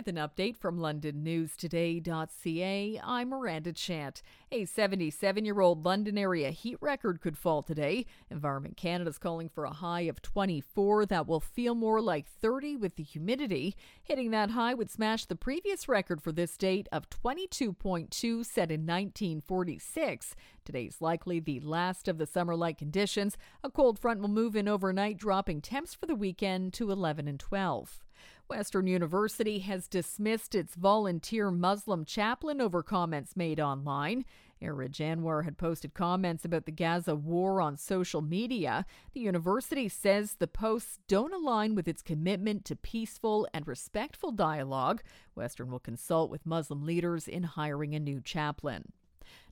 with an update from LondonNewsToday.ca. I'm Miranda Chant. A 77 year old London area heat record could fall today. Environment Canada is calling for a high of 24 that will feel more like 30 with the humidity. Hitting that high would smash the previous record for this date of 22.2 set in 1946. Today's likely the last of the summer like conditions. A cold front will move in overnight, dropping temps for the weekend to 11 and 12. Western University has dismissed its volunteer Muslim chaplain over comments made online. Iraj Anwar had posted comments about the Gaza war on social media. The university says the posts don't align with its commitment to peaceful and respectful dialogue. Western will consult with Muslim leaders in hiring a new chaplain.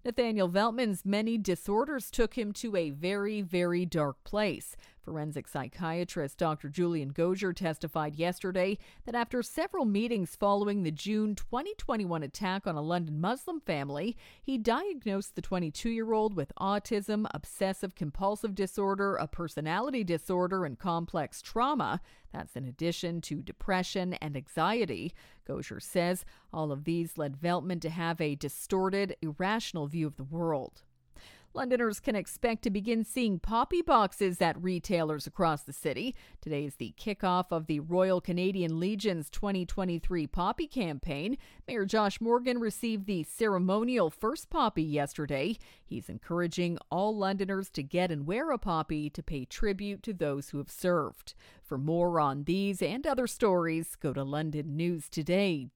Nathaniel Veltman's many disorders took him to a very, very dark place. Forensic psychiatrist Dr. Julian Gojer testified yesterday that after several meetings following the June 2021 attack on a London Muslim family, he diagnosed the 22 year old with autism, obsessive compulsive disorder, a personality disorder, and complex trauma. That's in addition to depression and anxiety. Gojer says all of these led Veltman to have a distorted, irrational view of the world. Londoners can expect to begin seeing poppy boxes at retailers across the city. Today is the kickoff of the Royal Canadian Legion's 2023 Poppy campaign. Mayor Josh Morgan received the ceremonial first poppy yesterday. He's encouraging all Londoners to get and wear a poppy to pay tribute to those who have served. For more on these and other stories, go to londonnewstoday.ca.